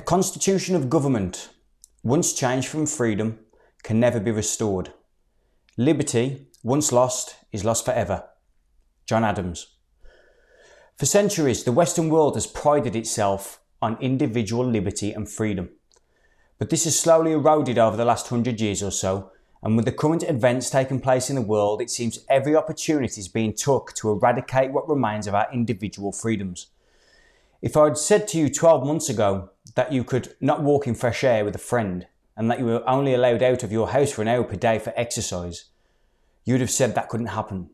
constitution of government, once changed from freedom, can never be restored. Liberty, once lost, is lost forever. John Adams. For centuries, the Western world has prided itself on individual liberty and freedom. But this has slowly eroded over the last hundred years or so, and with the current events taking place in the world, it seems every opportunity is being took to eradicate what remains of our individual freedoms. If I had said to you 12 months ago that you could not walk in fresh air with a friend and that you were only allowed out of your house for an hour per day for exercise, you would have said that couldn't happen.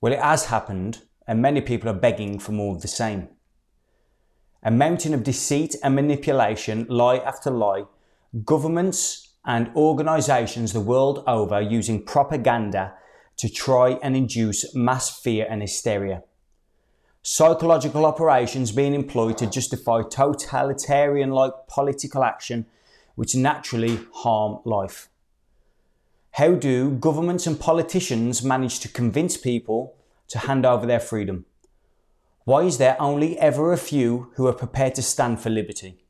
Well, it has happened, and many people are begging for more of the same. A mountain of deceit and manipulation, lie after lie, governments and organisations the world over using propaganda to try and induce mass fear and hysteria. Psychological operations being employed to justify totalitarian like political action which naturally harm life. How do governments and politicians manage to convince people to hand over their freedom? Why is there only ever a few who are prepared to stand for liberty?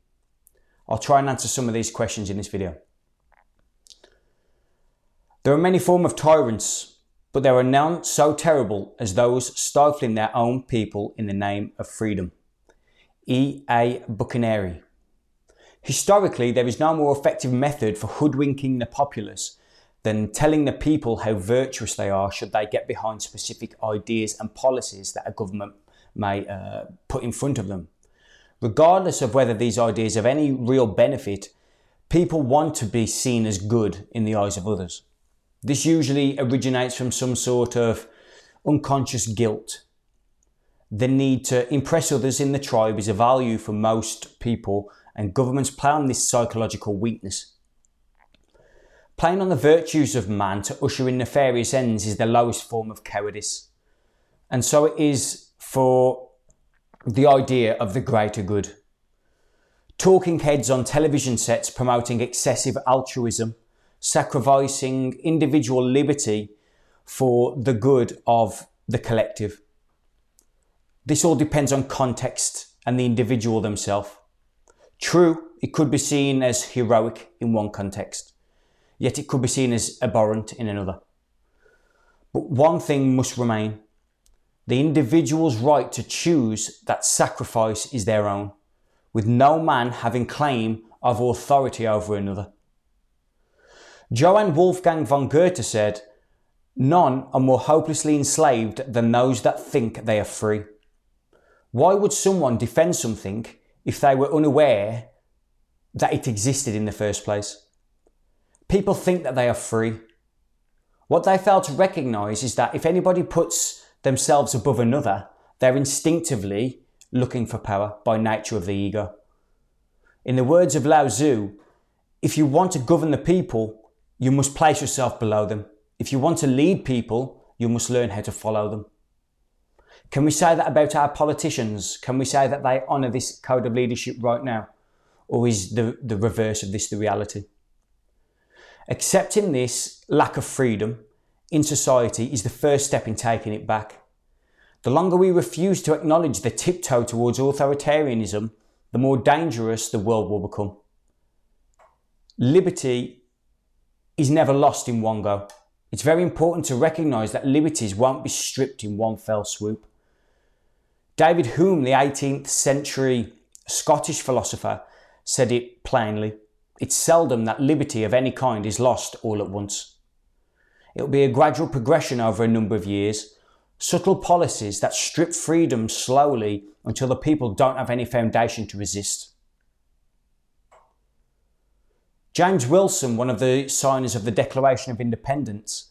I'll try and answer some of these questions in this video. There are many forms of tyrants, but there are none so terrible as those stifling their own people in the name of freedom. E. A. Bucchianeri. Historically, there is no more effective method for hoodwinking the populace than telling the people how virtuous they are should they get behind specific ideas and policies that a government may uh, put in front of them. Regardless of whether these ideas have any real benefit, people want to be seen as good in the eyes of others. This usually originates from some sort of unconscious guilt. The need to impress others in the tribe is a value for most people, and governments play on this psychological weakness. Playing on the virtues of man to usher in nefarious ends is the lowest form of cowardice. And so it is for the idea of the greater good. Talking heads on television sets promoting excessive altruism, sacrificing individual liberty for the good of the collective. This all depends on context and the individual themselves. True, it could be seen as heroic in one context, yet it could be seen as abhorrent in another. But one thing must remain the individual's right to choose that sacrifice is their own, with no man having claim of authority over another. Johann Wolfgang von Goethe said, None are more hopelessly enslaved than those that think they are free. Why would someone defend something if they were unaware that it existed in the first place? People think that they are free. What they fail to recognize is that if anybody puts themselves above another, they're instinctively looking for power by nature of the ego. In the words of Lao Tzu, if you want to govern the people, you must place yourself below them. If you want to lead people, you must learn how to follow them. Can we say that about our politicians? Can we say that they honour this code of leadership right now? Or is the, the reverse of this the reality? Accepting this lack of freedom in society is the first step in taking it back. The longer we refuse to acknowledge the tiptoe towards authoritarianism, the more dangerous the world will become. Liberty is never lost in one go. It's very important to recognise that liberties won't be stripped in one fell swoop. David Hume, the 18th century Scottish philosopher, said it plainly. It's seldom that liberty of any kind is lost all at once. It'll be a gradual progression over a number of years, subtle policies that strip freedom slowly until the people don't have any foundation to resist. James Wilson, one of the signers of the Declaration of Independence,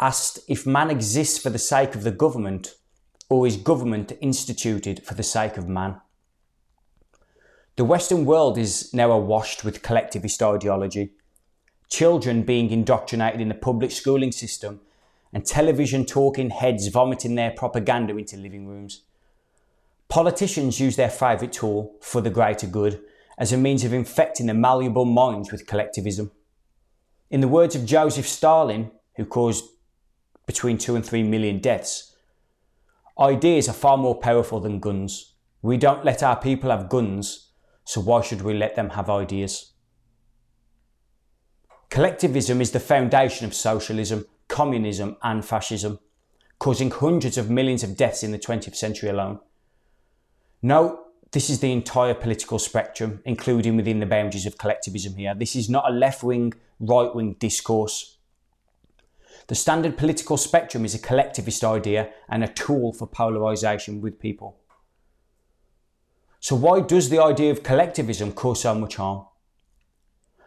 asked if man exists for the sake of the government or is government instituted for the sake of man. The Western world is now awash with collectivist ideology children being indoctrinated in the public schooling system, and television talking heads vomiting their propaganda into living rooms. Politicians use their favourite tool for the greater good as a means of infecting the malleable minds with collectivism. In the words of Joseph Stalin, who caused between two and three million deaths, ideas are far more powerful than guns. We don't let our people have guns, so why should we let them have ideas? Collectivism is the foundation of socialism, communism, and fascism, causing hundreds of millions of deaths in the 20th century alone. No, this is the entire political spectrum, including within the boundaries of collectivism here. This is not a left wing, right wing discourse. The standard political spectrum is a collectivist idea and a tool for polarisation with people. So, why does the idea of collectivism cause so much harm?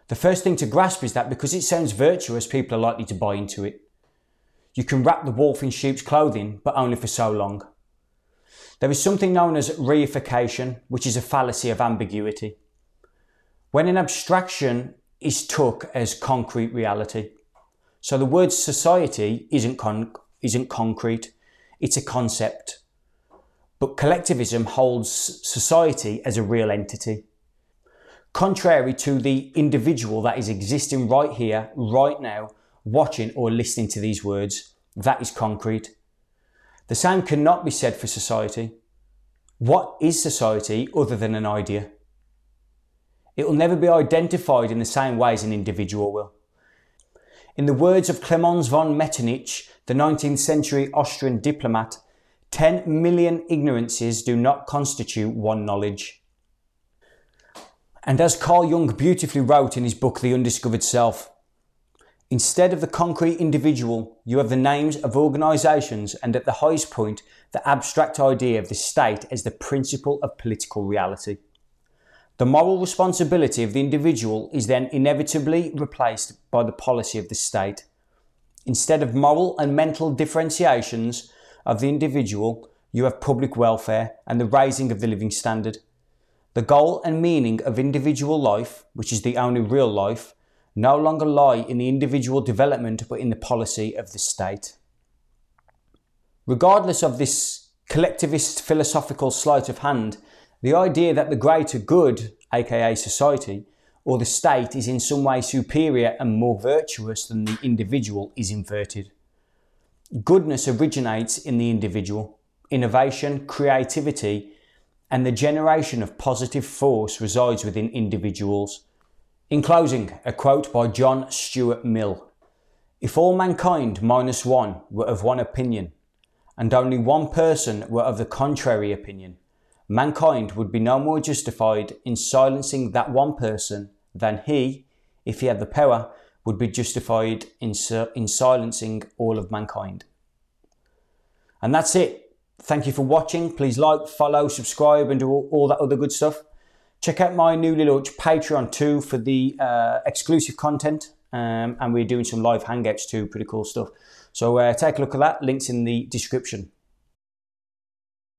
The first thing to grasp is that because it sounds virtuous, people are likely to buy into it. You can wrap the wolf in sheep's clothing, but only for so long. There is something known as reification, which is a fallacy of ambiguity. When an abstraction is took as concrete reality, so the word society isn't, con- isn't concrete, it's a concept. But collectivism holds society as a real entity. Contrary to the individual that is existing right here, right now, watching or listening to these words, that is concrete. The same cannot be said for society. What is society other than an idea? It will never be identified in the same way as an individual will. In the words of Clemens von Metternich, the 19th century Austrian diplomat, 10 million ignorances do not constitute one knowledge. And as Carl Jung beautifully wrote in his book The Undiscovered Self, instead of the concrete individual, you have the names of organisations and at the highest point, the abstract idea of the state as the principle of political reality. The moral responsibility of the individual is then inevitably replaced by the policy of the state. Instead of moral and mental differentiations of the individual, you have public welfare and the raising of the living standard. The goal and meaning of individual life, which is the only real life, no longer lie in the individual development but in the policy of the state. Regardless of this collectivist philosophical sleight of hand, the idea that the greater good, aka society, or the state is in some way superior and more virtuous than the individual is inverted. Goodness originates in the individual. Innovation, creativity, and the generation of positive force resides within individuals. In closing, a quote by John Stuart Mill If all mankind minus one were of one opinion, and only one person were of the contrary opinion, mankind would be no more justified in silencing that one person than he, if he had the power, would be justified in, in silencing all of mankind. And that's it. Thank you for watching. Please like, follow, subscribe, and do all, all that other good stuff. Check out my newly launched Patreon too for the uh, exclusive content. Um, and we're doing some live hangouts too, pretty cool stuff. So uh, take a look at that. Links in the description.